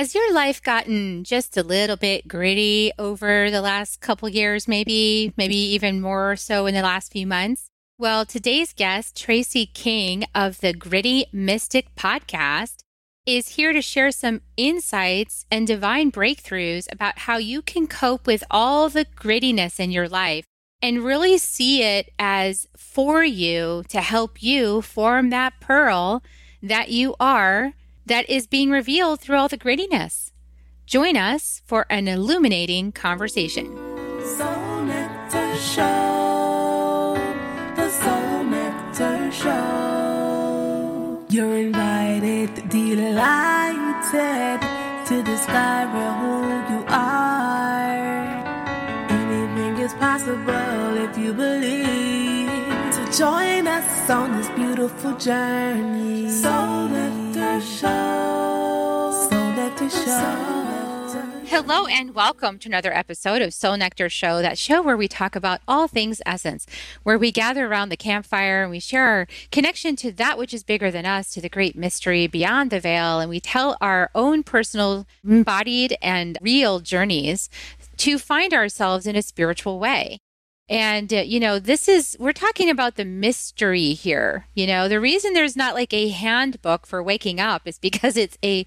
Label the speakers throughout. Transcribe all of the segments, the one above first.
Speaker 1: Has your life gotten just a little bit gritty over the last couple years, maybe, maybe even more so in the last few months? Well, today's guest, Tracy King of the Gritty Mystic podcast, is here to share some insights and divine breakthroughs about how you can cope with all the grittiness in your life and really see it as for you to help you form that pearl that you are that is being revealed through all the grittiness. Join us for an illuminating conversation. Soul Nectar Show. The Soul Nectar
Speaker 2: Show. You're invited, delighted to discover who you are. Anything is possible if you believe. So join us on this beautiful journey. Soul Nectar
Speaker 1: Hello and welcome to another episode of Soul Nectar Show, that show where we talk about all things essence, where we gather around the campfire and we share our connection to that which is bigger than us, to the great mystery beyond the veil, and we tell our own personal, embodied, and real journeys to find ourselves in a spiritual way. And, uh, you know, this is, we're talking about the mystery here. You know, the reason there's not like a handbook for waking up is because it's a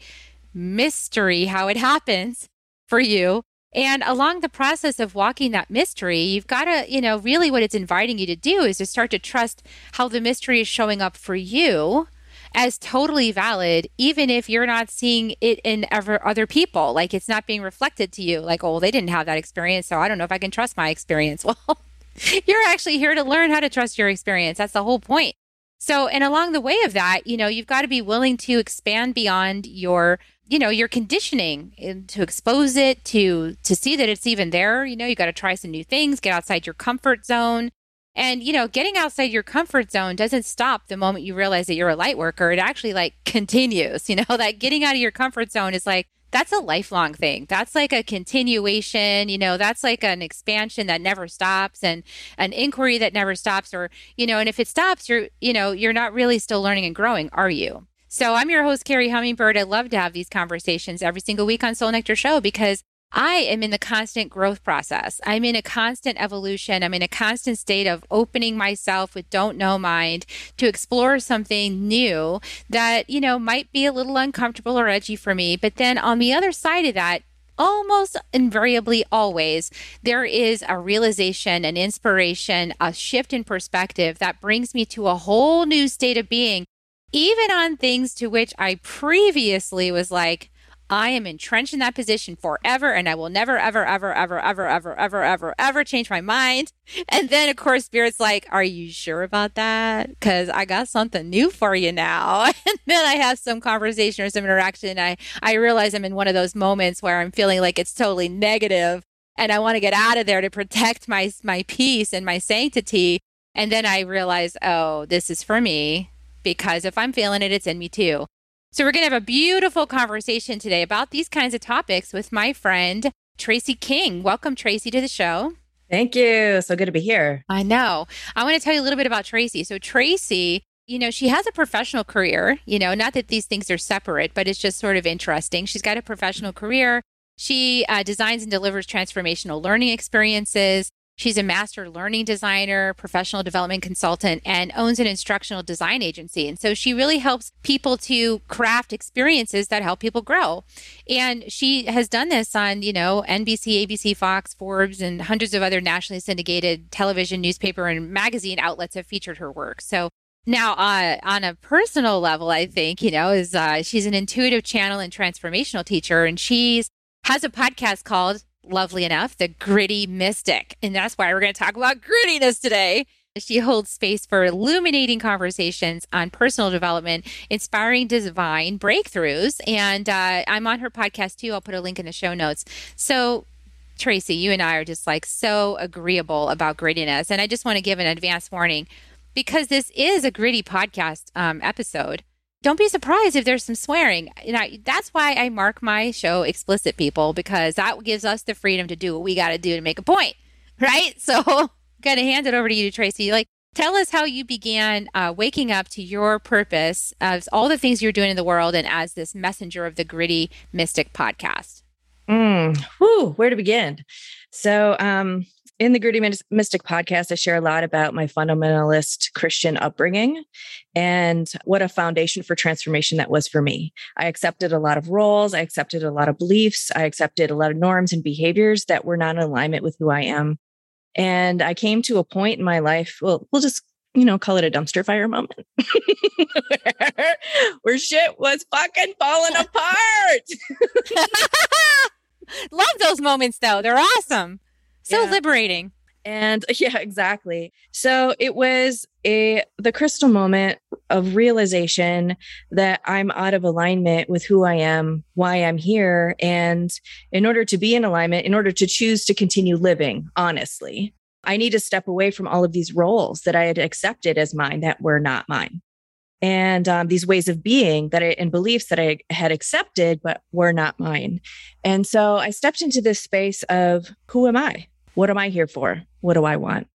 Speaker 1: mystery how it happens for you. And along the process of walking that mystery, you've got to, you know, really what it's inviting you to do is to start to trust how the mystery is showing up for you as totally valid, even if you're not seeing it in ever other people. Like it's not being reflected to you. Like, oh, they didn't have that experience, so I don't know if I can trust my experience. Well, you're actually here to learn how to trust your experience. That's the whole point. So, and along the way of that, you know, you've got to be willing to expand beyond your, you know, your conditioning to expose it, to to see that it's even there. You know, you got to try some new things, get outside your comfort zone. And, you know, getting outside your comfort zone doesn't stop the moment you realize that you're a light worker. It actually like continues, you know, that getting out of your comfort zone is like that's a lifelong thing. That's like a continuation, you know, that's like an expansion that never stops and an inquiry that never stops or, you know, and if it stops, you're, you know, you're not really still learning and growing, are you? So I'm your host, Carrie Hummingbird. I love to have these conversations every single week on Soul Nectar Show because I am in the constant growth process. I'm in a constant evolution. I'm in a constant state of opening myself with don't know mind to explore something new that, you know, might be a little uncomfortable or edgy for me. But then on the other side of that, almost invariably always there is a realization an inspiration a shift in perspective that brings me to a whole new state of being even on things to which i previously was like I am entrenched in that position forever and I will never, ever, ever, ever, ever, ever, ever, ever, ever change my mind. And then, of course, Spirit's like, Are you sure about that? Because I got something new for you now. And then I have some conversation or some interaction. I, I realize I'm in one of those moments where I'm feeling like it's totally negative and I want to get out of there to protect my, my peace and my sanctity. And then I realize, Oh, this is for me because if I'm feeling it, it's in me too. So, we're going to have a beautiful conversation today about these kinds of topics with my friend, Tracy King. Welcome, Tracy, to the show.
Speaker 3: Thank you. So good to be here.
Speaker 1: I know. I want to tell you a little bit about Tracy. So, Tracy, you know, she has a professional career, you know, not that these things are separate, but it's just sort of interesting. She's got a professional career. She uh, designs and delivers transformational learning experiences. She's a master learning designer, professional development consultant, and owns an instructional design agency. And so she really helps people to craft experiences that help people grow. And she has done this on, you know, NBC, ABC, Fox, Forbes, and hundreds of other nationally syndicated television, newspaper, and magazine outlets have featured her work. So now, uh, on a personal level, I think, you know, is uh, she's an intuitive channel and transformational teacher, and she's has a podcast called lovely enough, the gritty mystic. And that's why we're going to talk about grittiness today. She holds space for illuminating conversations on personal development, inspiring divine breakthroughs. And uh, I'm on her podcast too. I'll put a link in the show notes. So, Tracy, you and I are just like so agreeable about grittiness. And I just want to give an advance warning because this is a gritty podcast um, episode don't be surprised if there's some swearing. You know, that's why I mark my show explicit people because that gives us the freedom to do what we got to do to make a point, right? So, going to hand it over to you, Tracy. Like, Tell us how you began uh, waking up to your purpose of all the things you're doing in the world and as this messenger of the Gritty Mystic podcast.
Speaker 3: Mm, whew, where to begin? So, um, in the Gritty Mystic podcast, I share a lot about my fundamentalist Christian upbringing and what a foundation for transformation that was for me. I accepted a lot of roles, I accepted a lot of beliefs, I accepted a lot of norms and behaviors that were not in alignment with who I am. And I came to a point in my life, well, we'll just, you know, call it a dumpster fire moment where, where shit was fucking falling apart.
Speaker 1: Love those moments though. They're awesome. So yeah. liberating.
Speaker 3: And yeah, exactly. So it was a the crystal moment of realization that I'm out of alignment with who I am, why I'm here, and in order to be in alignment, in order to choose to continue living honestly, I need to step away from all of these roles that I had accepted as mine that were not mine. And um, these ways of being that I, and beliefs that I had accepted, but were not mine. And so I stepped into this space of who am I? What am I here for? What do I want?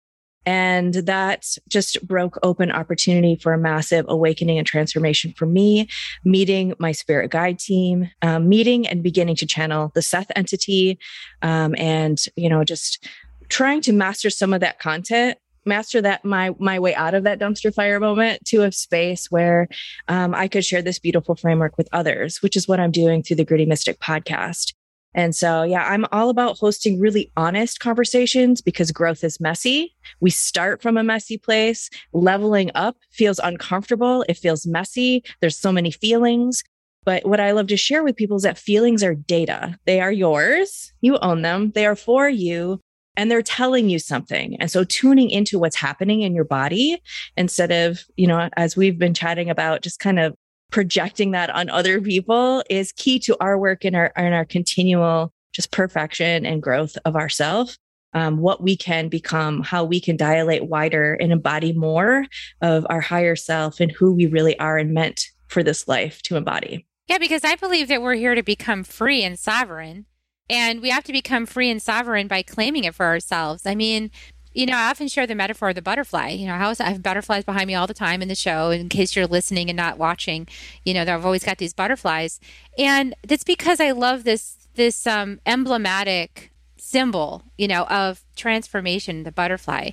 Speaker 3: And that just broke open opportunity for a massive awakening and transformation for me, meeting my spirit guide team, um, meeting and beginning to channel the Seth entity, um, and, you know, just trying to master some of that content master that my my way out of that dumpster fire moment to a space where um, I could share this beautiful framework with others, which is what I'm doing through the Gritty Mystic podcast. And so, yeah, I'm all about hosting really honest conversations because growth is messy. We start from a messy place. Leveling up feels uncomfortable. It feels messy. There's so many feelings. But what I love to share with people is that feelings are data. They are yours. You own them. They are for you and they're telling you something. And so tuning into what's happening in your body instead of, you know, as we've been chatting about, just kind of projecting that on other people is key to our work and our, and our continual just perfection and growth of ourself. Um, what we can become, how we can dilate wider and embody more of our higher self and who we really are and meant for this life to embody.
Speaker 1: Yeah, because I believe that we're here to become free and sovereign. And we have to become free and sovereign by claiming it for ourselves. I mean, you know, I often share the metaphor of the butterfly. You know, I, I have butterflies behind me all the time in the show. In case you're listening and not watching, you know, I've always got these butterflies, and that's because I love this this um, emblematic symbol, you know, of transformation, the butterfly.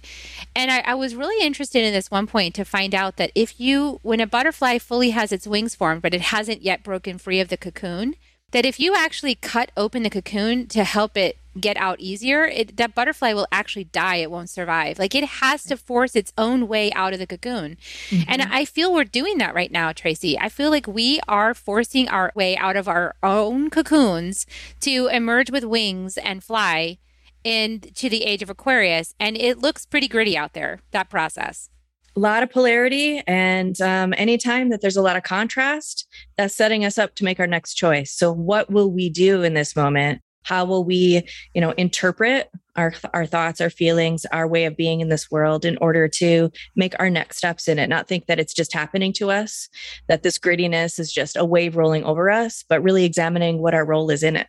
Speaker 1: And I, I, was really interested in this one point to find out that if you, when a butterfly fully has its wings formed, but it hasn't yet broken free of the cocoon, that if you actually cut open the cocoon to help it get out easier, it, that butterfly will actually die. It won't survive. Like it has to force its own way out of the cocoon. Mm-hmm. And I feel we're doing that right now, Tracy. I feel like we are forcing our way out of our own cocoons to emerge with wings and fly into the age of Aquarius. And it looks pretty gritty out there, that process
Speaker 3: a lot of polarity and um, anytime that there's a lot of contrast that's setting us up to make our next choice so what will we do in this moment how will we you know interpret our our thoughts our feelings our way of being in this world in order to make our next steps in it not think that it's just happening to us that this grittiness is just a wave rolling over us but really examining what our role is in it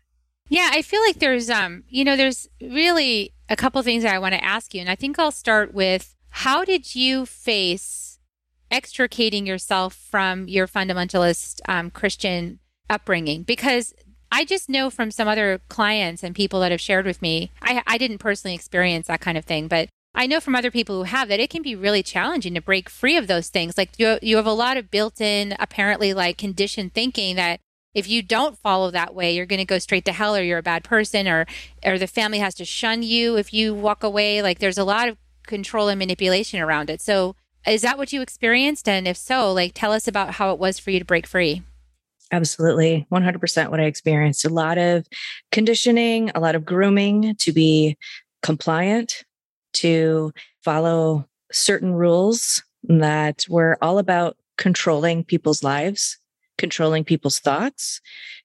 Speaker 1: yeah i feel like there's um you know there's really a couple things that i want to ask you and i think i'll start with how did you face extricating yourself from your fundamentalist um, Christian upbringing? Because I just know from some other clients and people that have shared with me, I, I didn't personally experience that kind of thing, but I know from other people who have that it can be really challenging to break free of those things. Like you, you have a lot of built in, apparently, like conditioned thinking that if you don't follow that way, you're going to go straight to hell or you're a bad person or, or the family has to shun you if you walk away. Like there's a lot of control and manipulation around it. So, is that what you experienced? And if so, like tell us about how it was for you to break free.
Speaker 3: Absolutely. 100% what I experienced. A lot of conditioning, a lot of grooming to be compliant, to follow certain rules that were all about controlling people's lives, controlling people's thoughts,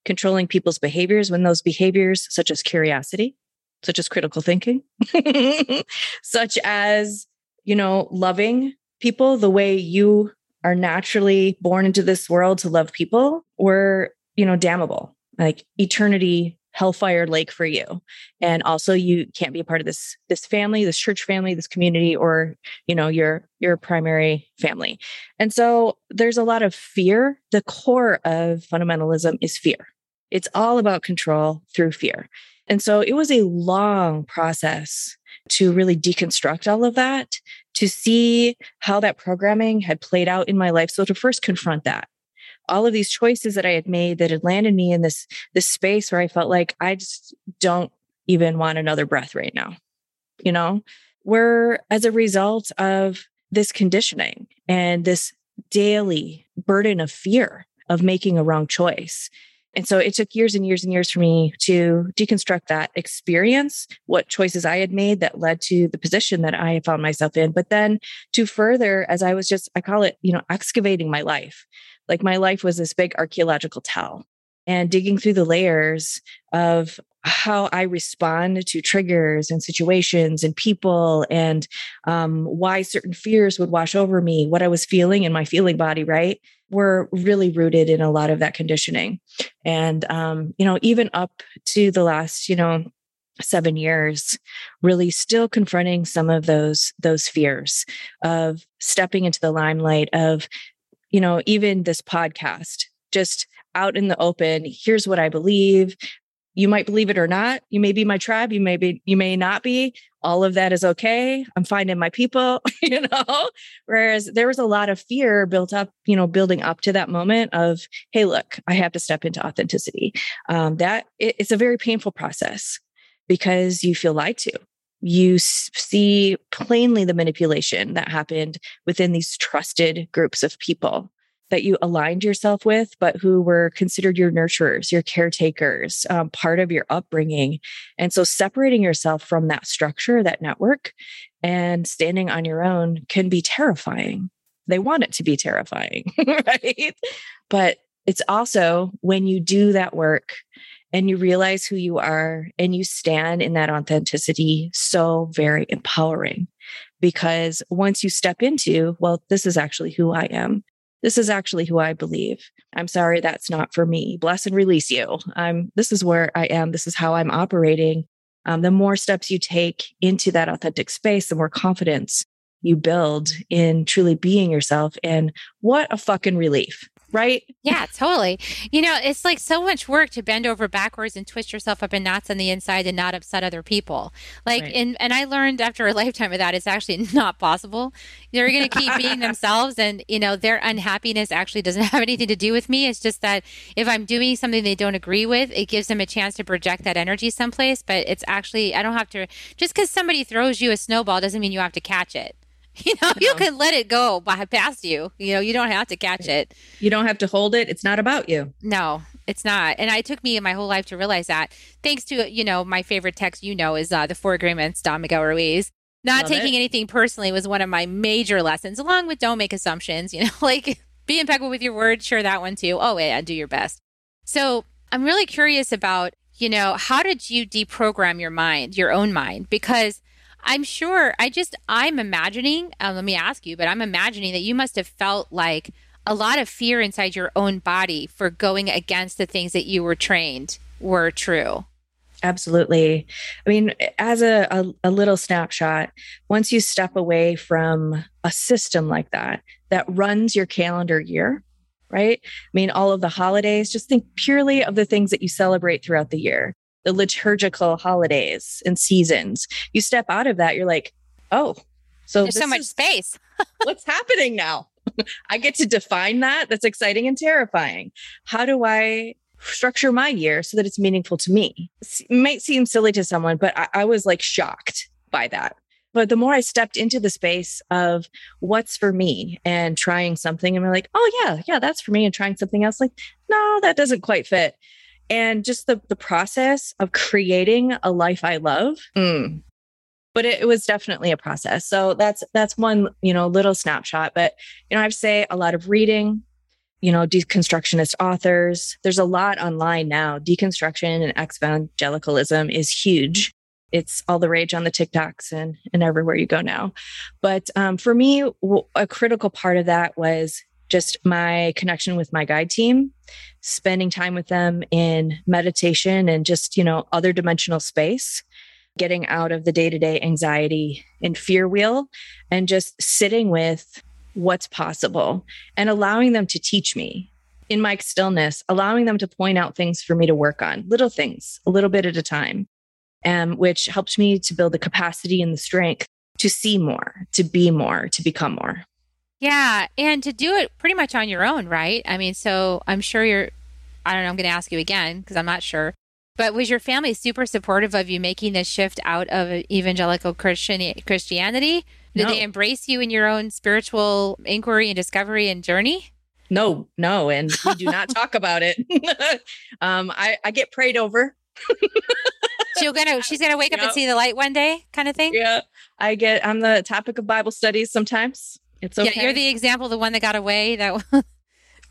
Speaker 3: controlling people's behaviors when those behaviors, such as curiosity, such as critical thinking, such as, you know, loving people the way you are naturally born into this world to love people were, you know, damnable. Like eternity hellfire lake for you. And also you can't be a part of this this family this church family this community or you know your your primary family. And so there's a lot of fear. The core of fundamentalism is fear. It's all about control through fear. And so it was a long process to really deconstruct all of that to see how that programming had played out in my life so to first confront that all of these choices that I had made that had landed me in this this space where I felt like I just don't even want another breath right now. You know, were as a result of this conditioning and this daily burden of fear of making a wrong choice. And so it took years and years and years for me to deconstruct that experience, what choices I had made that led to the position that I found myself in. But then to further, as I was just, I call it, you know, excavating my life. Like my life was this big archaeological tell and digging through the layers of how I respond to triggers and situations and people and um, why certain fears would wash over me, what I was feeling in my feeling body, right? Were really rooted in a lot of that conditioning. And, um, you know, even up to the last, you know, seven years really still confronting some of those those fears of stepping into the limelight of you know, even this podcast, just out in the open, here's what I believe. You might believe it or not. You may be my tribe. You may be, you may not be. All of that is okay. I'm finding my people, you know. Whereas there was a lot of fear built up, you know, building up to that moment of, hey, look, I have to step into authenticity. Um, that it, it's a very painful process because you feel lied to you see plainly the manipulation that happened within these trusted groups of people that you aligned yourself with, but who were considered your nurturers, your caretakers, um, part of your upbringing. And so separating yourself from that structure, that network, and standing on your own can be terrifying. They want it to be terrifying, right? But it's also when you do that work and you realize who you are and you stand in that authenticity so very empowering because once you step into well this is actually who i am this is actually who i believe. I'm sorry that's not for me. Bless and release you. I'm this is where i am. This is how i'm operating. Um, the more steps you take into that authentic space the more confidence you build in truly being yourself and what a fucking relief right?
Speaker 1: Yeah, totally. You know, it's like so much work to bend over backwards and twist yourself up in knots on the inside and not upset other people. Like, right. and and I learned after a lifetime of that, it's actually not possible. They're going to keep being themselves, and you know, their unhappiness actually doesn't have anything to do with me. It's just that if I'm doing something they don't agree with, it gives them a chance to project that energy someplace. But it's actually I don't have to just because somebody throws you a snowball doesn't mean you have to catch it. You know, you can let it go by past you. You know, you don't have to catch it.
Speaker 3: You don't have to hold it. It's not about you.
Speaker 1: No, it's not. And it took me my whole life to realize that. Thanks to, you know, my favorite text, you know, is uh, the Four Agreements, Don Miguel Ruiz. Not Love taking it. anything personally was one of my major lessons, along with don't make assumptions, you know, like be impeccable with your word. Share that one too. Oh, yeah, do your best. So I'm really curious about, you know, how did you deprogram your mind, your own mind? Because I'm sure. I just, I'm imagining, uh, let me ask you, but I'm imagining that you must have felt like a lot of fear inside your own body for going against the things that you were trained were true.
Speaker 3: Absolutely. I mean, as a, a, a, little snapshot, once you step away from a system like that, that runs your calendar year, right? I mean, all of the holidays, just think purely of the things that you celebrate throughout the year the liturgical holidays and seasons. You step out of that, you're like, oh, so
Speaker 1: there's so much space.
Speaker 3: what's happening now? I get to define that. That's exciting and terrifying. How do I structure my year so that it's meaningful to me? It might seem silly to someone, but I, I was like shocked by that. But the more I stepped into the space of what's for me and trying something, and we're like, oh, yeah, yeah, that's for me, and trying something else, like, no, that doesn't quite fit and just the the process of creating a life I love. Mm. But it, it, was definitely a process. So that's that's one you know little snapshot. But you know I've say a lot of reading. You know, deconstructionist authors. There's a lot online now. Deconstruction and evangelicalism is huge. It's all the rage on the TikToks and and everywhere you go now. But um, for me, a critical part of that was just my connection with my guide team, spending time with them in meditation and just, you know, other dimensional space, getting out of the day to day anxiety and fear wheel and just sitting with what's possible and allowing them to teach me in my stillness, allowing them to point out things for me to work on, little things, a little bit at a time, um, which helped me to build the capacity and the strength to see more, to be more, to become more.
Speaker 1: Yeah. And to do it pretty much on your own, right? I mean, so I'm sure you're, I don't know, I'm going to ask you again because I'm not sure. But was your family super supportive of you making this shift out of evangelical Christian Christianity? Did no. they embrace you in your own spiritual inquiry and discovery and journey?
Speaker 3: No, no, and we do not talk about it. um, I, I get prayed over.
Speaker 1: She'll gonna she's gonna wake up and see the light one day, kind of thing.
Speaker 3: Yeah, I get. I'm the topic of Bible studies sometimes. It's okay.
Speaker 1: Yeah, you're the example, the one that got away. That.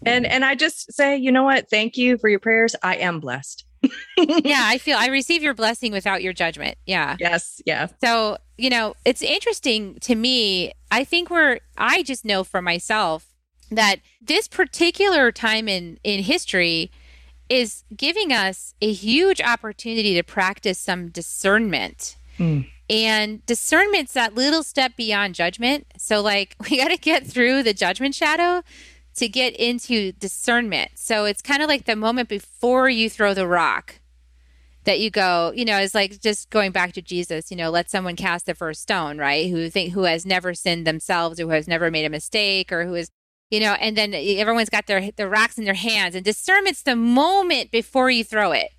Speaker 3: and and I just say, you know what? Thank you for your prayers. I am blessed.
Speaker 1: yeah, I feel I receive your blessing without your judgment. Yeah.
Speaker 3: Yes. Yeah.
Speaker 1: So, you know, it's interesting to me. I think we're, I just know for myself that this particular time in in history is giving us a huge opportunity to practice some discernment. Mm. And discernment's that little step beyond judgment. So like we got to get through the judgment shadow to get into discernment. So it's kind of like the moment before you throw the rock that you go, you know, it's like just going back to Jesus, you know, let someone cast the first stone, right? Who think who has never sinned themselves or who has never made a mistake or who is you know, and then everyone's got their the rocks in their hands, and discernment's the moment before you throw it.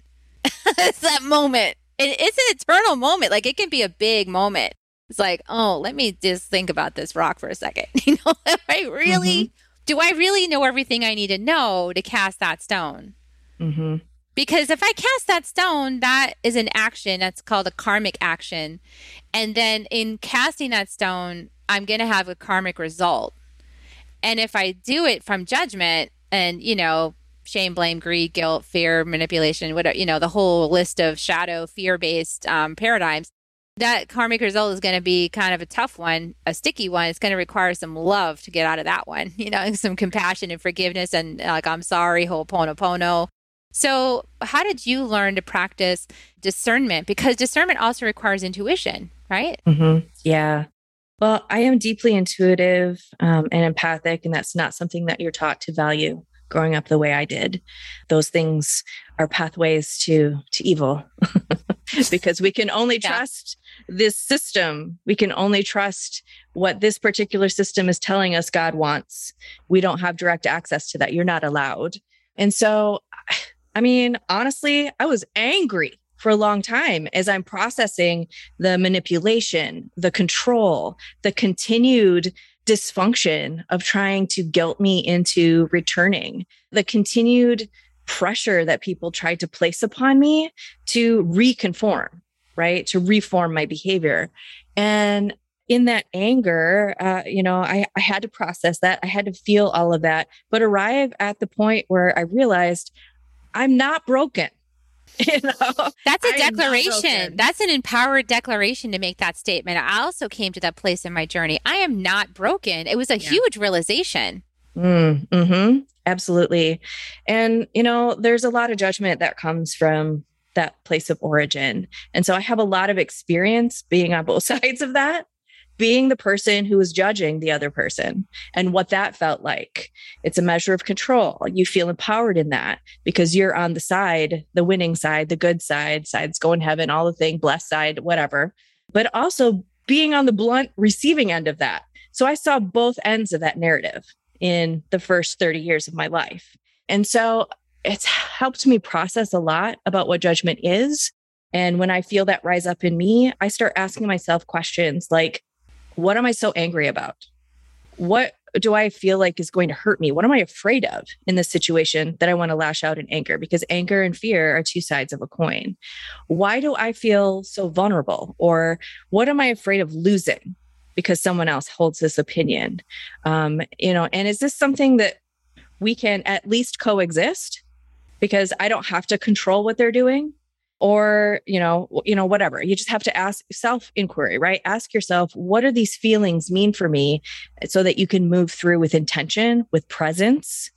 Speaker 1: it's that moment. And it's an eternal moment. Like it can be a big moment. It's like, oh, let me just think about this rock for a second. You know, I really mm-hmm. do I really know everything I need to know to cast that stone? Mm-hmm. Because if I cast that stone, that is an action that's called a karmic action. And then in casting that stone, I'm going to have a karmic result. And if I do it from judgment and, you know, shame, blame, greed, guilt, fear, manipulation, whatever, you know, the whole list of shadow fear based um, paradigms, that karmic result is going to be kind of a tough one, a sticky one. It's going to require some love to get out of that one, you know, some compassion and forgiveness and like, I'm sorry, ho'oponopono. So, how did you learn to practice discernment? Because discernment also requires intuition, right?
Speaker 3: Mm-hmm. Yeah. Well, I am deeply intuitive um, and empathic, and that's not something that you're taught to value growing up the way I did. Those things are pathways to to evil because we can only yeah. trust this system. We can only trust what this particular system is telling us God wants. We don't have direct access to that. You're not allowed. And so, I mean, honestly, I was angry for a long time as I'm processing the manipulation, the control, the continued dysfunction of trying to guilt me into returning, the continued pressure that people tried to place upon me to reconform, right? To reform my behavior. And in that anger, uh, you know, I, I had to process that. I had to feel all of that, but arrive at the point where I realized I'm not broken.
Speaker 1: You know, that's a declaration. That's an empowered declaration to make that statement. I also came to that place in my journey. I am not broken. It was a yeah. huge realization.
Speaker 3: Mm, hmm Absolutely. And, you know, there's a lot of judgment that comes from that place of origin. And so I have a lot of experience being on both sides of that being the person who was judging the other person and what that felt like. It's a measure of control. You feel empowered in that because you're on the side, the winning side, the good side, sides going heaven, all the thing, blessed side, whatever. But also being on the blunt receiving end of that. So I saw both ends of that narrative in the first 30 years of my life. And so it's helped me process a lot about what judgment is. And when I feel that rise up in me, I start asking myself questions like, what am I so angry about? What do I feel like is going to hurt me? What am I afraid of in this situation that I want to lash out in anger? Because anger and fear are two sides of a coin. Why do I feel so vulnerable? Or what am I afraid of losing because someone else holds this opinion? Um, you know, and is this something that we can at least coexist? Because I don't have to control what they're doing. Or you know you know whatever. You just have to ask self inquiry right? Ask yourself what do these feelings mean for me so that you can move through with intention with presence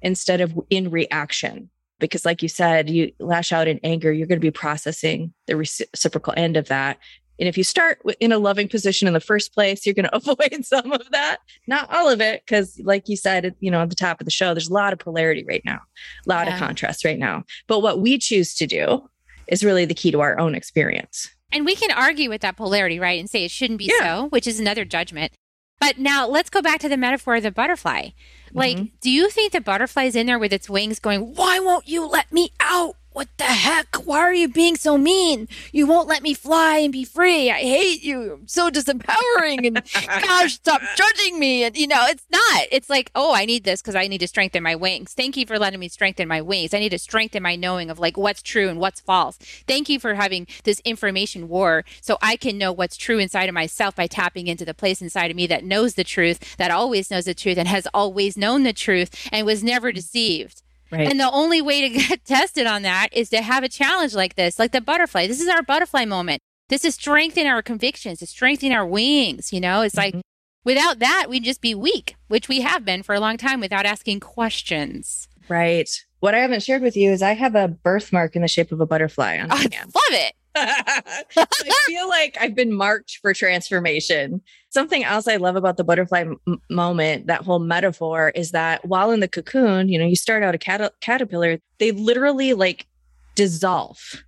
Speaker 3: instead of in reaction. Because like you said you lash out in anger you're going to be processing the reciprocal end of that. And if you start in a loving position in the first place, you're going to avoid some of that, not all of it, because like you said, you know, at the top of the show, there's a lot of polarity right now, a lot yeah. of contrast right now. But what we choose to do is really the key to our own experience.
Speaker 1: And we can argue with that polarity, right? And say it shouldn't be yeah. so, which is another judgment. But now let's go back to the metaphor of the butterfly. Like, mm-hmm. do you think the butterfly is in there with its wings going, Why won't you let me out? What the heck? Why are you being so mean? You won't let me fly and be free. I hate you. I'm so disempowering. And gosh, stop judging me. And, you know, it's not. It's like, oh, I need this because I need to strengthen my wings. Thank you for letting me strengthen my wings. I need to strengthen my knowing of like what's true and what's false. Thank you for having this information war so I can know what's true inside of myself by tapping into the place inside of me that knows the truth, that always knows the truth and has always known the truth and was never mm. deceived. Right. And the only way to get tested on that is to have a challenge like this, like the butterfly. This is our butterfly moment. This is strengthening our convictions, it's strengthening our wings. You know, it's mm-hmm. like without that, we'd just be weak, which we have been for a long time without asking questions.
Speaker 3: Right. What I haven't shared with you is I have a birthmark in the shape of a butterfly on my
Speaker 1: I. Love it.
Speaker 3: I feel like I've been marked for transformation. Something else I love about the butterfly m- moment, that whole metaphor, is that while in the cocoon, you know, you start out a cat- caterpillar, they literally like dissolve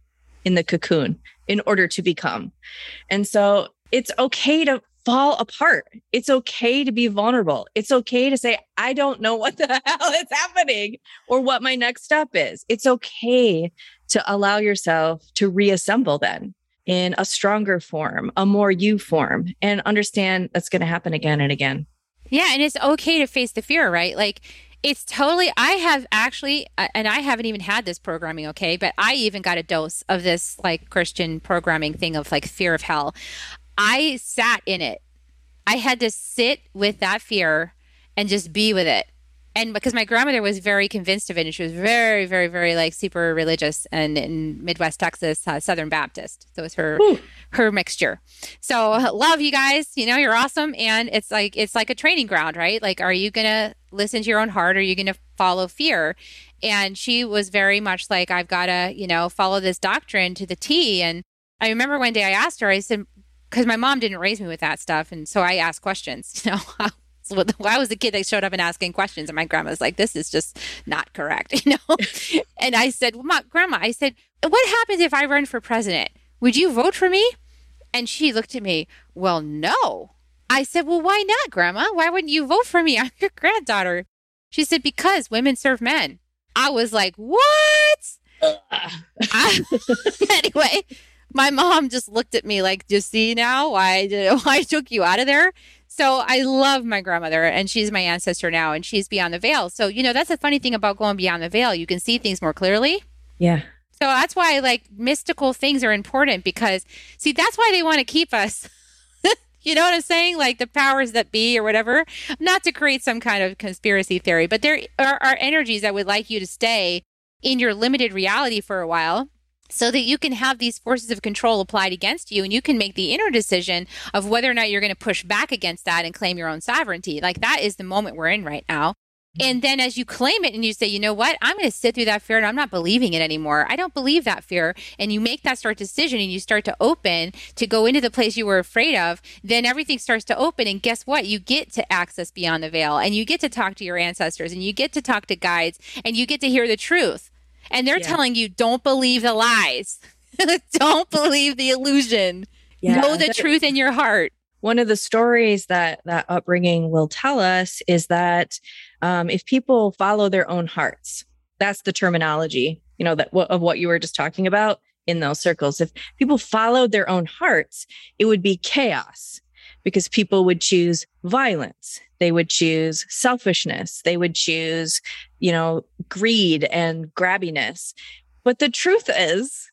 Speaker 3: in the cocoon in order to become. And so it's okay to fall apart. It's okay to be vulnerable. It's okay to say, I don't know what the hell is happening or what my next step is. It's okay to allow yourself to reassemble then in a stronger form, a more you form, and understand that's going to happen again and again.
Speaker 1: Yeah. And it's okay to face the fear, right? Like, it's totally, I have actually, uh, and I haven't even had this programming, okay, but I even got a dose of this like Christian programming thing of like fear of hell. I sat in it. I had to sit with that fear and just be with it. And because my grandmother was very convinced of it and she was very very very like super religious and in midwest texas uh, southern baptist. So it was her Ooh. her mixture. So love you guys. You know you're awesome. And it's like it's like a training ground right? Like are you gonna listen to your own heart? Or are you gonna follow fear? And she was very much like i've gotta you know follow this doctrine to the t. And i remember one day i asked her i said because my mom didn't raise me with that stuff and so i asked questions you know I was the kid that showed up and asking questions, and my grandma was like, "This is just not correct," you know. and I said, well, my, "Grandma," I said, "What happens if I run for president? Would you vote for me?" And she looked at me. Well, no. I said, "Well, why not, Grandma? Why wouldn't you vote for me? I'm your granddaughter." She said, "Because women serve men." I was like, "What?" I, anyway, my mom just looked at me like, "Do you see now why did, why I took you out of there?" So I love my grandmother, and she's my ancestor now, and she's beyond the veil. So, you know, that's the funny thing about going beyond the veil. You can see things more clearly.
Speaker 3: Yeah.
Speaker 1: So that's why, like, mystical things are important because, see, that's why they want to keep us. you know what I'm saying? Like the powers that be or whatever. Not to create some kind of conspiracy theory, but there are, are energies that would like you to stay in your limited reality for a while so that you can have these forces of control applied against you and you can make the inner decision of whether or not you're going to push back against that and claim your own sovereignty. Like that is the moment we're in right now. Mm-hmm. And then as you claim it and you say, you know what, I'm going to sit through that fear and I'm not believing it anymore. I don't believe that fear. And you make that start decision and you start to open to go into the place you were afraid of, then everything starts to open. And guess what? You get to access beyond the veil and you get to talk to your ancestors and you get to talk to guides and you get to hear the truth and they're yeah. telling you don't believe the lies. Don't believe the illusion. Yeah, know the that, truth in your heart.
Speaker 3: one of the stories that that upbringing will tell us is that um, if people follow their own hearts that's the terminology you know that of what you were just talking about in those circles. If people followed their own hearts it would be chaos because people would choose violence. They would choose selfishness. They would choose you know greed and grabbiness. But the truth is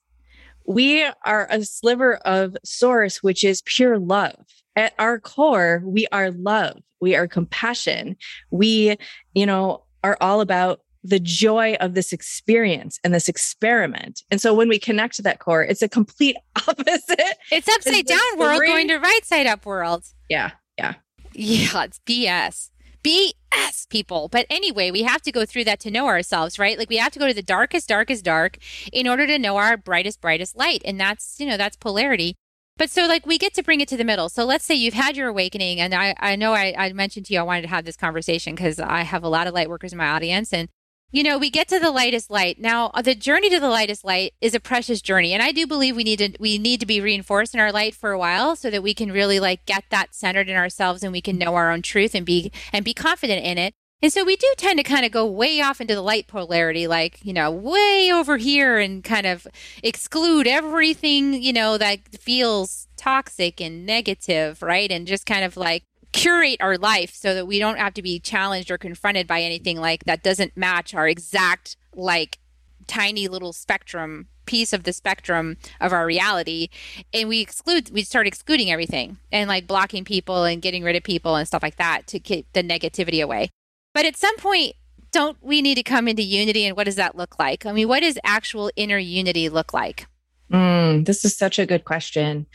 Speaker 3: we are a sliver of source which is pure love. At our core we are love. We are compassion. We you know are all about the joy of this experience and this experiment. And so when we connect to that core, it's a complete opposite.
Speaker 1: It's upside down world going to right side up world.
Speaker 3: Yeah. Yeah.
Speaker 1: Yeah. It's BS. BS people. But anyway, we have to go through that to know ourselves, right? Like we have to go to the darkest, darkest dark in order to know our brightest, brightest light. And that's, you know, that's polarity. But so like we get to bring it to the middle. So let's say you've had your awakening and I, I know I, I mentioned to you I wanted to have this conversation because I have a lot of light workers in my audience and you know, we get to the lightest light. Now, uh, the journey to the lightest light is a precious journey, and I do believe we need to we need to be reinforced in our light for a while so that we can really like get that centered in ourselves and we can know our own truth and be and be confident in it. And so we do tend to kind of go way off into the light polarity, like, you know, way over here and kind of exclude everything, you know, that feels toxic and negative, right? And just kind of like curate our life so that we don't have to be challenged or confronted by anything like that doesn't match our exact, like, tiny little spectrum piece of the spectrum of our reality and we exclude we start excluding everything and like blocking people and getting rid of people and stuff like that to keep the negativity away but at some point, don't we need to come into unity? And what does that look like? I mean, what does actual inner unity look like?
Speaker 3: Mm, this is such a good question.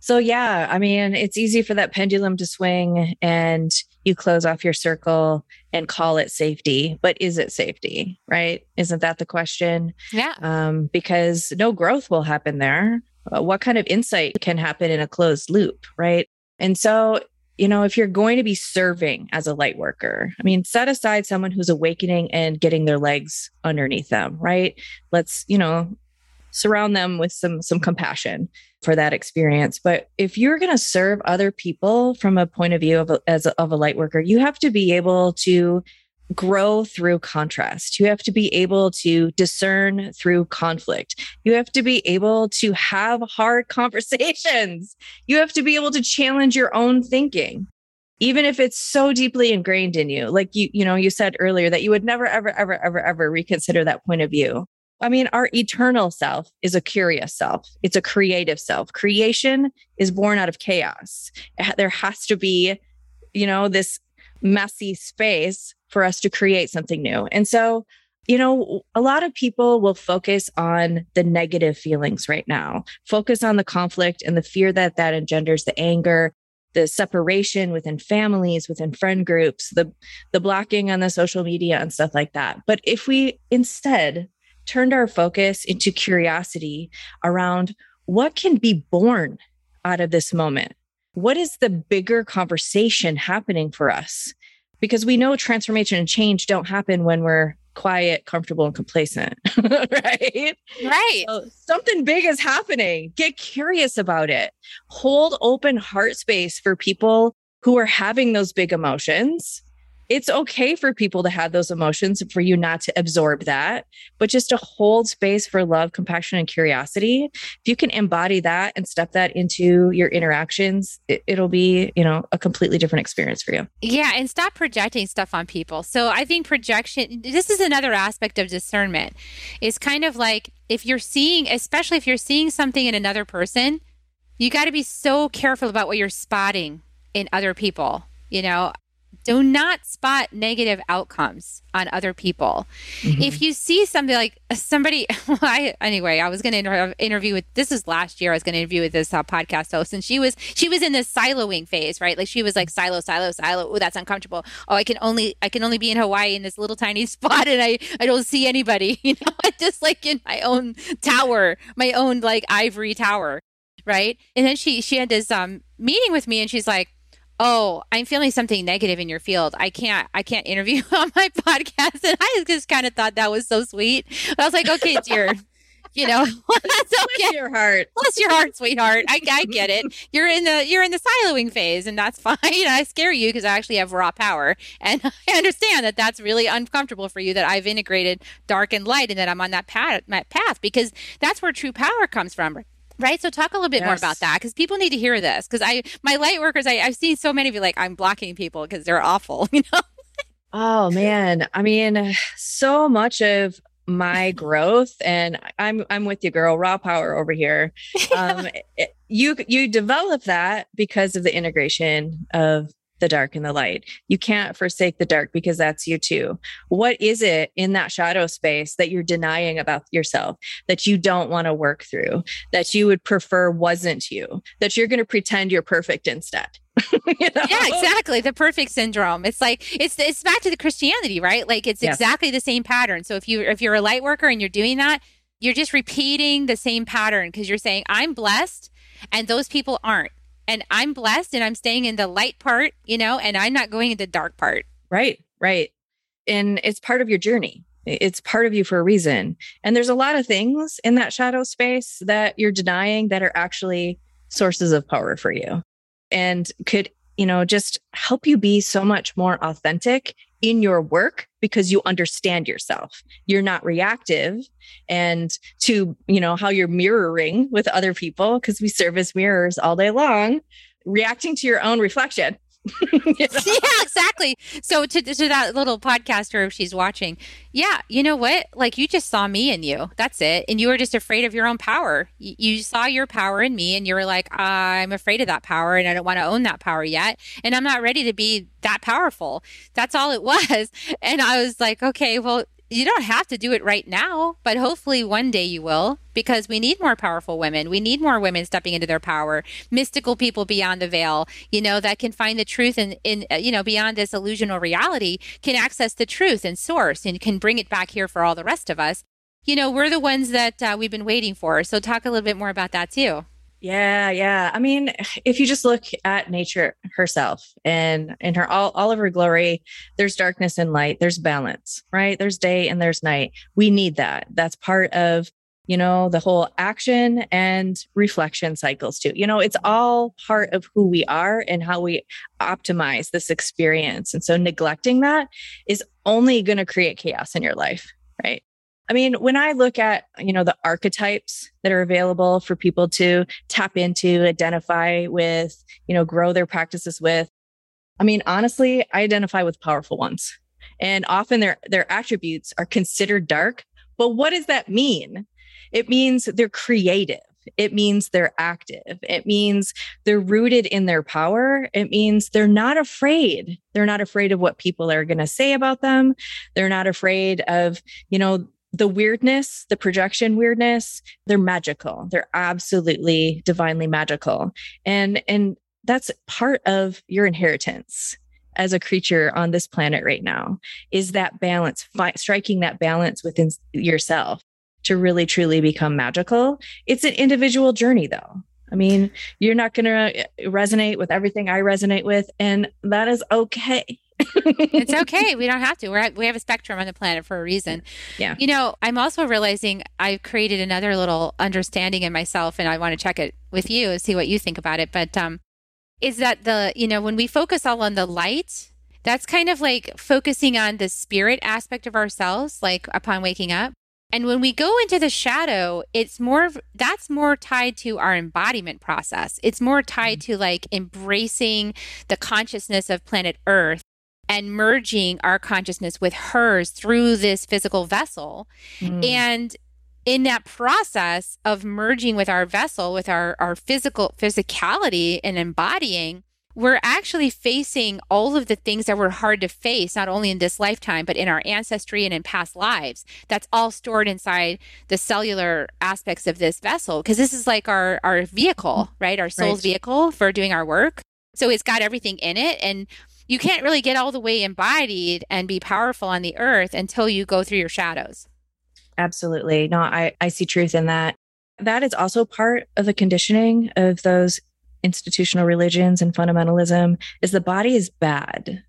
Speaker 3: So, yeah, I mean, it's easy for that pendulum to swing and you close off your circle and call it safety. But is it safety? Right? Isn't that the question?
Speaker 1: Yeah.
Speaker 3: Um, because no growth will happen there. Uh, what kind of insight can happen in a closed loop? Right. And so you know, if you're going to be serving as a light worker, I mean, set aside someone who's awakening and getting their legs underneath them, right? Let's, you know, surround them with some some compassion for that experience. But if you're going to serve other people from a point of view of a, as a, of a light worker, you have to be able to grow through contrast. You have to be able to discern through conflict. You have to be able to have hard conversations. You have to be able to challenge your own thinking. Even if it's so deeply ingrained in you, like you, you know, you said earlier that you would never, ever, ever, ever, ever reconsider that point of view. I mean, our eternal self is a curious self. It's a creative self. Creation is born out of chaos. There has to be, you know, this messy space for us to create something new. And so, you know, a lot of people will focus on the negative feelings right now, focus on the conflict and the fear that that engenders, the anger, the separation within families, within friend groups, the the blocking on the social media and stuff like that. But if we instead turned our focus into curiosity around what can be born out of this moment, what is the bigger conversation happening for us? because we know transformation and change don't happen when we're quiet, comfortable, and complacent, right?
Speaker 1: Right.
Speaker 3: So something big is happening. Get curious about it. Hold open heart space for people who are having those big emotions it's okay for people to have those emotions for you not to absorb that, but just to hold space for love, compassion, and curiosity. If you can embody that and step that into your interactions, it, it'll be, you know, a completely different experience for you.
Speaker 1: Yeah. And stop projecting stuff on people. So I think projection, this is another aspect of discernment, is kind of like if you're seeing, especially if you're seeing something in another person, you got to be so careful about what you're spotting in other people. You know, do not spot negative outcomes on other people. Mm-hmm. If you see something like somebody, well, I, anyway, I was going to inter- interview with this is last year. I was going to interview with this uh, podcast host, and she was she was in this siloing phase, right? Like she was like silo, silo, silo. Oh, that's uncomfortable. Oh, I can only I can only be in Hawaii in this little tiny spot, and I I don't see anybody. You know, I just like in my own tower, my own like ivory tower, right? And then she she had this um meeting with me, and she's like oh i'm feeling something negative in your field. I can't i can't interview on my podcast. And i just kind of thought that was so sweet. I was like okay dear. You know that's
Speaker 3: okay. your heart.
Speaker 1: Bless your heart sweetheart. I, I get it. You're in the you're in the siloing phase and that's fine. I scare you because i actually have raw power. And i understand that that's really uncomfortable for you that i've integrated dark and light and that i'm on that path, that path because that's where true power comes from Right. So talk a little bit yes. more about that because people need to hear this. Because I, my light workers, I, I've seen so many of you like, I'm blocking people because they're awful, you know?
Speaker 3: oh man. I mean, so much of my growth and I'm, I'm with you girl, raw power over here. Um, it, you, you develop that because of the integration of the dark and the light. You can't forsake the dark because that's you too. What is it in that shadow space that you're denying about yourself that you don't want to work through, that you would prefer wasn't you, that you're going to pretend you're perfect instead?
Speaker 1: you know? Yeah, exactly. The perfect syndrome. It's like it's it's back to the Christianity, right? Like it's yes. exactly the same pattern. So if you if you're a light worker and you're doing that, you're just repeating the same pattern because you're saying I'm blessed and those people aren't. And I'm blessed and I'm staying in the light part, you know, and I'm not going in the dark part.
Speaker 3: Right, right. And it's part of your journey. It's part of you for a reason. And there's a lot of things in that shadow space that you're denying that are actually sources of power for you and could, you know, just help you be so much more authentic in your work because you understand yourself. You're not reactive and to, you know, how you're mirroring with other people because we serve as mirrors all day long, reacting to your own reflection
Speaker 1: you know? Yeah, exactly. So to, to that little podcaster, if she's watching, yeah, you know what? Like you just saw me in you. That's it. And you were just afraid of your own power. You, you saw your power in me and you were like, I'm afraid of that power and I don't want to own that power yet. And I'm not ready to be that powerful. That's all it was. And I was like, okay, well, you don't have to do it right now, but hopefully one day you will because we need more powerful women. We need more women stepping into their power, mystical people beyond the veil, you know, that can find the truth and in, in, uh, you know, beyond this illusional reality, can access the truth and source and can bring it back here for all the rest of us. You know, we're the ones that uh, we've been waiting for. So talk a little bit more about that too.
Speaker 3: Yeah, yeah. I mean, if you just look at nature herself and in her all, all of her glory, there's darkness and light, there's balance, right? There's day and there's night. We need that. That's part of, you know, the whole action and reflection cycles too. You know, it's all part of who we are and how we optimize this experience. And so neglecting that is only going to create chaos in your life, right? I mean, when I look at, you know, the archetypes that are available for people to tap into, identify with, you know, grow their practices with, I mean, honestly, I identify with powerful ones. And often their their attributes are considered dark. But what does that mean? It means they're creative. It means they're active. It means they're rooted in their power. It means they're not afraid. They're not afraid of what people are going to say about them. They're not afraid of, you know, the weirdness, the projection weirdness, they're magical. They're absolutely divinely magical. And and that's part of your inheritance as a creature on this planet right now is that balance fi- striking that balance within yourself to really truly become magical. It's an individual journey though. I mean, you're not going to resonate with everything I resonate with and that is okay
Speaker 1: it's okay. We don't have to. We're we have a spectrum on the planet for a reason.
Speaker 3: Yeah.
Speaker 1: You know, I'm also realizing I've created another little understanding in myself, and I want to check it with you and see what you think about it. But um, is that the you know when we focus all on the light, that's kind of like focusing on the spirit aspect of ourselves, like upon waking up. And when we go into the shadow, it's more that's more tied to our embodiment process. It's more tied mm-hmm. to like embracing the consciousness of planet Earth and merging our consciousness with hers through this physical vessel. Mm. And in that process of merging with our vessel, with our, our physical physicality and embodying, we're actually facing all of the things that were hard to face, not only in this lifetime, but in our ancestry and in past lives. That's all stored inside the cellular aspects of this vessel, because this is like our, our vehicle, right? Our soul's right. vehicle for doing our work. So it's got everything in it. And you can't really get all the way embodied and be powerful on the earth until you go through your shadows.
Speaker 3: Absolutely. No, I, I see truth in that. That is also part of the conditioning of those institutional religions and fundamentalism is the body is bad.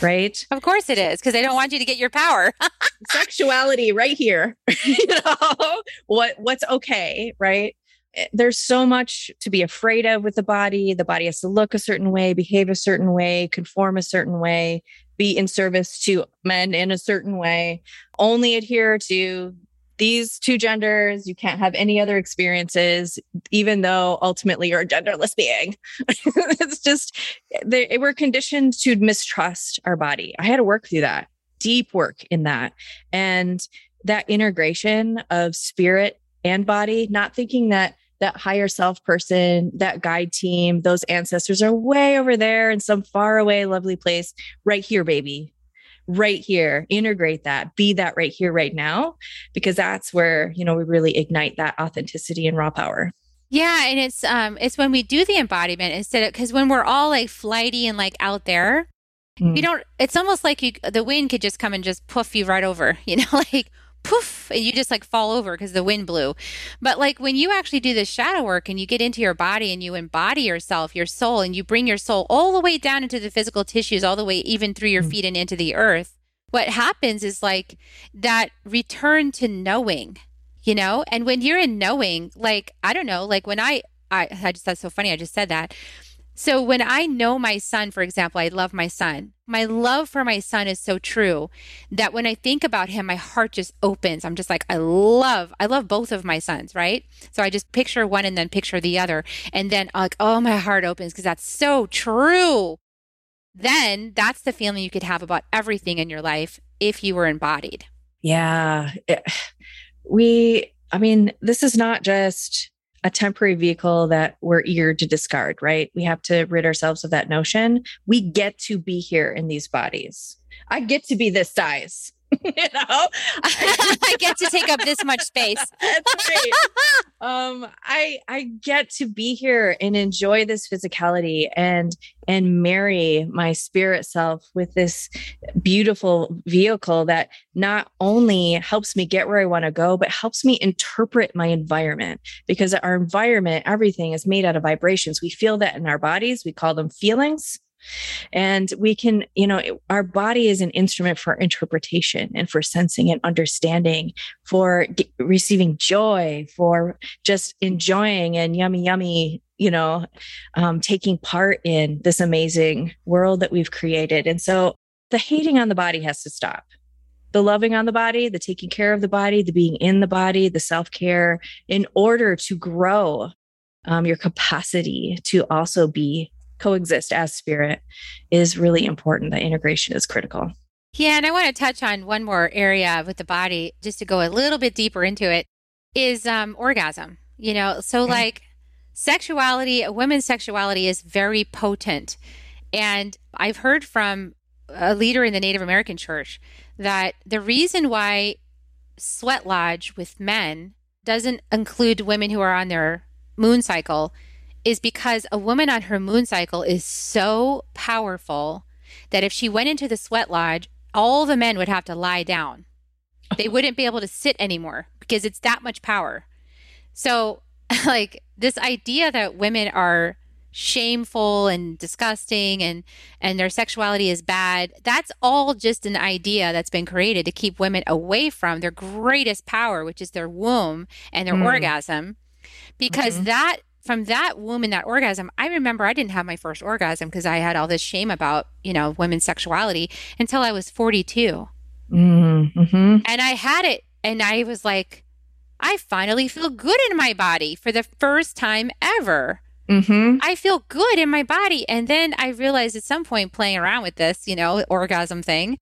Speaker 3: Right?
Speaker 1: of course it is, because they don't want you to get your power.
Speaker 3: Sexuality right here. you know, what what's okay, right? Eh, there's so much to be afraid of with the body. The body has to look a certain way, behave a certain way, conform a certain way, be in service to men in a certain way, only adhere to these two genders. You can't have any other experiences, even though ultimately you're a genderless being. it's just, they, we're conditioned to mistrust our body. I had to work through that, deep work in that. And that integration of spirit and body, not thinking that that higher self person, that guide team, those ancestors are way over there in some far away, lovely place. Right here, baby. Right here. Integrate that. Be that right here, right now, because that's where, you know, we really ignite that authenticity and raw power.
Speaker 1: Yeah, and it's um it's when we do the embodiment instead of because when we're all like flighty and like out there, mm. you don't. It's almost like you the wind could just come and just poof you right over. You know, like poof, and you just like fall over because the wind blew. But like when you actually do the shadow work and you get into your body and you embody yourself, your soul, and you bring your soul all the way down into the physical tissues, all the way even through your mm. feet and into the earth. What happens is like that return to knowing you know? And when you're in knowing, like, I don't know, like when I, I, I just, that's so funny. I just said that. So when I know my son, for example, I love my son. My love for my son is so true that when I think about him, my heart just opens. I'm just like, I love, I love both of my sons, right? So I just picture one and then picture the other. And then like, oh, my heart opens because that's so true. Then that's the feeling you could have about everything in your life if you were embodied.
Speaker 3: Yeah. It, we, I mean, this is not just a temporary vehicle that we're eager to discard, right? We have to rid ourselves of that notion. We get to be here in these bodies. I get to be this size. you know
Speaker 1: i get to take up this much space
Speaker 3: that's right um i i get to be here and enjoy this physicality and and marry my spirit self with this beautiful vehicle that not only helps me get where i want to go but helps me interpret my environment. Because our environment everything is made out of vibrations. We feel that in our bodies. We call them feelings and we can, you know, our body is an instrument for interpretation and for sensing and understanding, for g- receiving joy, for just enjoying and yummy, yummy, you know, um, taking part in this amazing world that we've created. And so the hating on the body has to stop the loving on the body, the taking care of the body, the being in the body, the self care, in order to grow um, your capacity to also be coexist as spirit is really important. The integration is critical.
Speaker 1: Yeah, and I want to touch on one more area with the body, just to go a little bit deeper into it, is um, orgasm. You know, so okay. like sexuality, a woman's sexuality is very potent. And I've heard from a leader in the Native American church that the reason why sweat lodge with men doesn't include women who are on their moon cycle is because a woman on her moon cycle is so powerful that if she went into the sweat lodge, all the men would have to lie down. They wouldn't be able to sit anymore because it's that much power. So, like this idea that women are shameful and disgusting and and their sexuality is bad that's all just an idea that's been created to keep women away from their greatest power which is their womb and their mm. orgasm because mm-hmm. that from that woman, that orgasm, I remember I didn't have my first orgasm because I had all this shame about, you know, women's sexuality until I was 42. Mm-hmm. And I had it and I was like, I finally feel good in my body for the first time ever. Mm-hmm. I feel good in my body. And then I realized at some point playing around with this, you know, orgasm thing,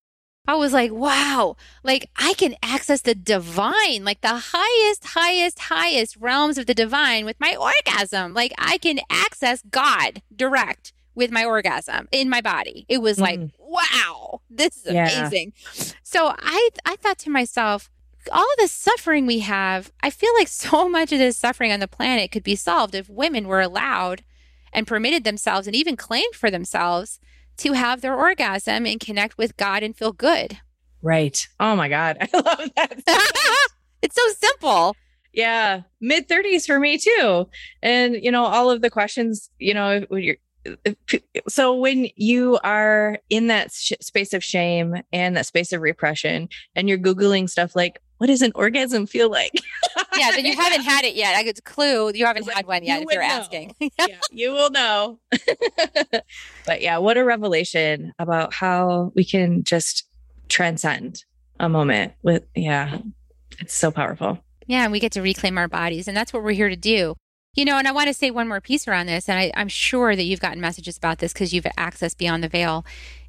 Speaker 1: I was like, wow, like I can access the divine, like the highest, highest, highest realms of the divine with my orgasm. Like I can access God direct with my orgasm in my body. It was like, mm. wow, this is yeah. amazing. So I I thought to myself, all the suffering we have, I feel like so much of this suffering on the planet could be solved if women were allowed and permitted themselves and even claimed for themselves to have their orgasm and connect with God and feel good.
Speaker 3: Right. Oh my God. I love that.
Speaker 1: it's so simple.
Speaker 3: Yeah. Mid 30s for me too. And, you know, all of the questions, you know, when you're, so when you are in that sh- space of shame and that space of repression and you're googling stuff like what does an orgasm feel like
Speaker 1: yeah then you haven't had it yet. I a clue. You haven't had one yet you if you're know. asking.
Speaker 3: Yeah you will know. But yeah what a revelation about how we can just transcend a moment with yeah it's so powerful.
Speaker 1: Yeah and we get to reclaim our bodies and that's what we're here to do. You know and i want to say one more piece around this and I, i'm sure that you've gotten messages about this because you've accessed beyond the veil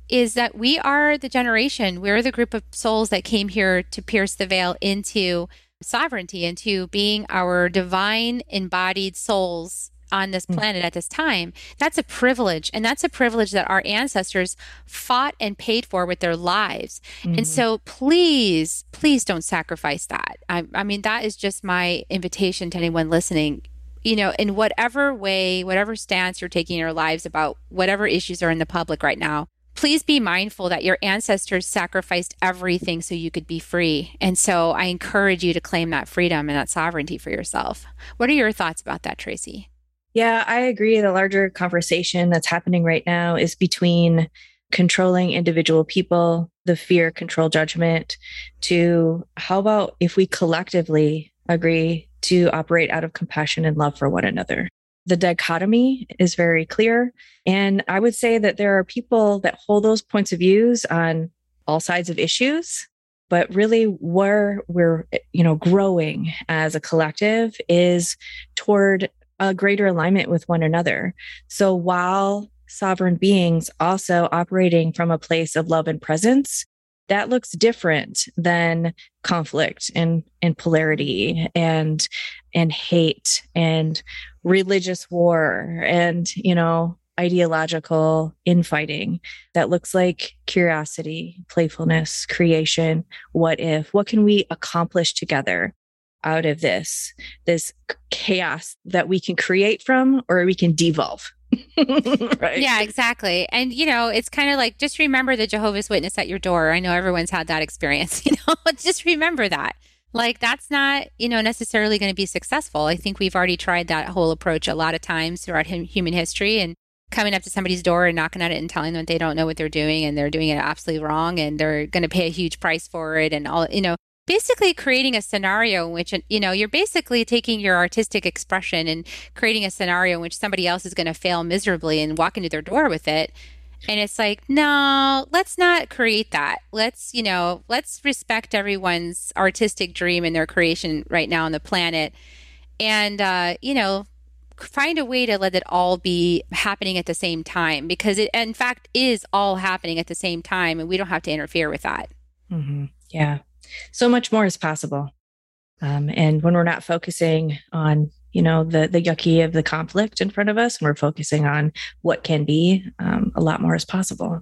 Speaker 1: is that we are the generation, we're the group of souls that came here to pierce the veil into sovereignty, into being our divine embodied souls on this mm. planet at this time. That's a privilege. And that's a privilege that our ancestors fought and paid for with their lives. Mm-hmm. And so please, please don't sacrifice that. I, I mean, that is just my invitation to anyone listening. You know, in whatever way, whatever stance you're taking in your lives about whatever issues are in the public right now, please be mindful that your ancestors sacrificed everything so you could be free. And so I encourage you to claim that freedom and that sovereignty for yourself. What are your thoughts about that, Tracy?
Speaker 3: Yeah, I agree. The larger conversation that's happening right now is between controlling individual people, the fear, control, judgment, to how about if we collectively agree to operate out of compassion and love for one another? The dichotomy is very clear. And I would say that there are people that hold those points of views on all sides of issues but really where we're you know growing as a collective is toward a greater alignment with one another. So while sovereign beings also operating from a place of love and presence, that looks different than conflict and, and polarity and and hate and religious war and you know ideological infighting that looks like curiosity playfulness creation what if what can we accomplish together out of this this chaos that we can create from or we can devolve
Speaker 1: right. Yeah exactly. And you know it's kind of like just remember the jehovah's witness at your door. I know everyone's had that experience you know just remember that. Like that's not you know necessarily going to be successful. I think we've already tried that whole approach a lot of times throughout human history and coming up to somebody's door and knocking at it and telling them they don't know what they're doing and they're doing it absolutely wrong and they're going to pay a huge price for it and all you know basically creating a scenario in which you know you're basically taking your artistic expression and creating a scenario in which somebody else is going to fail miserably and walk into their door with it. And it's like no let's not create that. Let's you know let's respect everyone's artistic dream and their creation right now on the planet. And uh, you know find a way to let it all be happening at the same time because it in fact is all happening at the same time and we don't have to interfere with that.
Speaker 3: Mm-hmm. yeah so much more is possible. Um, and when we're not focusing on, you know, the the yucky of the conflict in front of us, and we're focusing on what can be, um, a lot more is possible.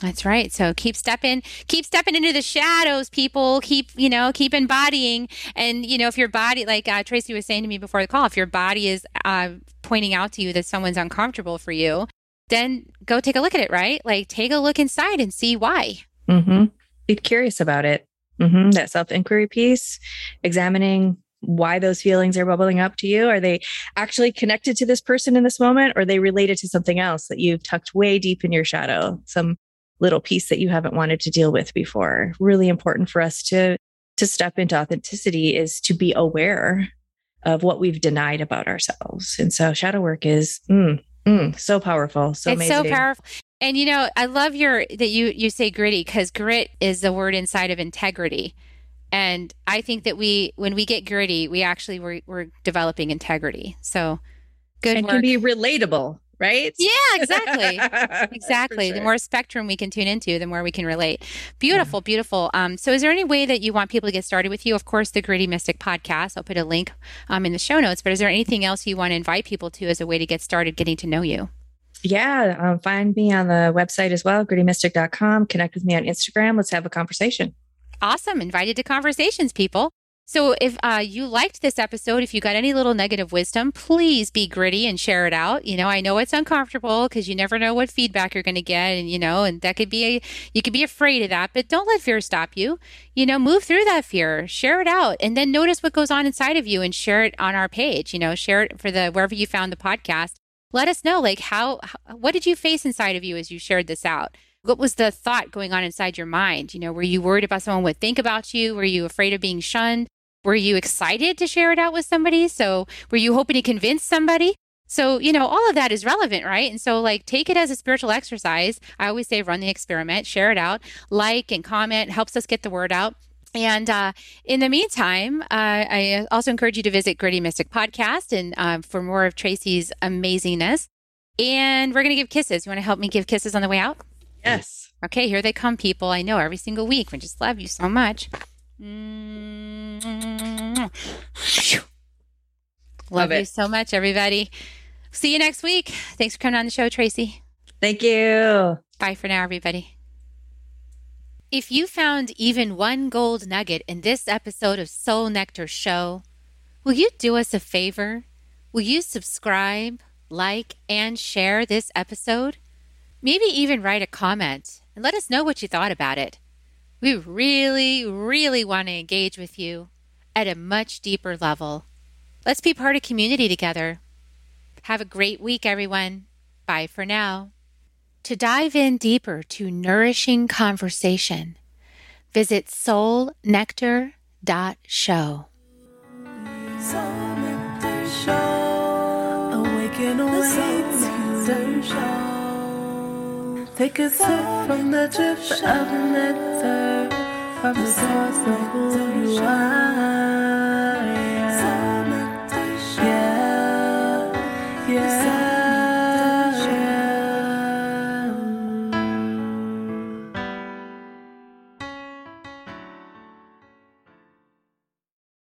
Speaker 1: That's right. So keep stepping, keep stepping into the shadows, people. Keep, you know, keep embodying. And, you know, if your body, like uh, Tracy was saying to me before the call, if your body is uh, pointing out to you that someone's uncomfortable for you, then go take a look at it, right? Like take a look inside and see why.
Speaker 3: Mm-hmm. Be curious about it. Mm-hmm. That self inquiry piece, examining why those feelings are bubbling up to you. Are they actually connected to this person in this moment, or are they related to something else that you've tucked way deep in your shadow, some little piece that you haven't wanted to deal with before? Really important for us to to step into authenticity is to be aware of what we've denied about ourselves. And so shadow work is mm, mm, so powerful, so
Speaker 1: it's
Speaker 3: amazing.
Speaker 1: so powerful. And you know, I love your that you you say gritty because grit is the word inside of integrity. And I think that we when we get gritty, we actually we're, we're developing integrity. So good
Speaker 3: and
Speaker 1: work.
Speaker 3: can be relatable, right?
Speaker 1: Yeah, exactly. exactly. Sure. The more spectrum we can tune into, the more we can relate. Beautiful, yeah. beautiful. Um, so is there any way that you want people to get started with you? Of course, the Gritty Mystic podcast. I'll put a link um, in the show notes, but is there anything else you want to invite people to as a way to get started getting to know you?
Speaker 3: yeah, um, find me on the website as well, grittymystic.com. Connect with me on Instagram. Let's have a conversation.
Speaker 1: Awesome. Invited to conversations, people. So if uh, you liked this episode, if you got any little negative wisdom, please be gritty and share it out. You know, I know it's uncomfortable because you never know what feedback you're going to get, and you know, and that could be a, you could be afraid of that, but don't let fear stop you. You know, move through that fear, share it out, and then notice what goes on inside of you, and share it on our page. You know, share it for the wherever you found the podcast let us know like how, how what did you face inside of you as you shared this out what was the thought going on inside your mind you know were you worried about someone would think about you were you afraid of being shunned were you excited to share it out with somebody so were you hoping to convince somebody so, you know, all of that is relevant, right? And so, like, take it as a spiritual exercise. I always say, run the experiment, share it out, like and comment, helps us get the word out. And uh, in the meantime, uh, I also encourage you to visit Gritty Mystic Podcast and um, for more of Tracy's amazingness. And we're going to give kisses. You want to help me give kisses on the way out?
Speaker 3: Yes.
Speaker 1: Okay, here they come, people. I know every single week. We just love you so much. Mm-hmm. Love,
Speaker 3: Love
Speaker 1: you
Speaker 3: it.
Speaker 1: so much, everybody. See you next week. Thanks for coming on the show, Tracy.
Speaker 3: Thank you.
Speaker 1: Bye for now, everybody. If you found even one gold nugget in this episode of Soul Nectar Show, will you do us a favor? Will you subscribe, like, and share this episode? Maybe even write a comment and let us know what you thought about it. We really, really want to engage with you at a much deeper level. Let's be part of community together. Have a great week, everyone. Bye for now. To dive in deeper to nourishing conversation, visit soulnectar.show.
Speaker 2: Soul Nectar Show. Awaken away to. Take a sip from the drip of nectar from the source of who you are.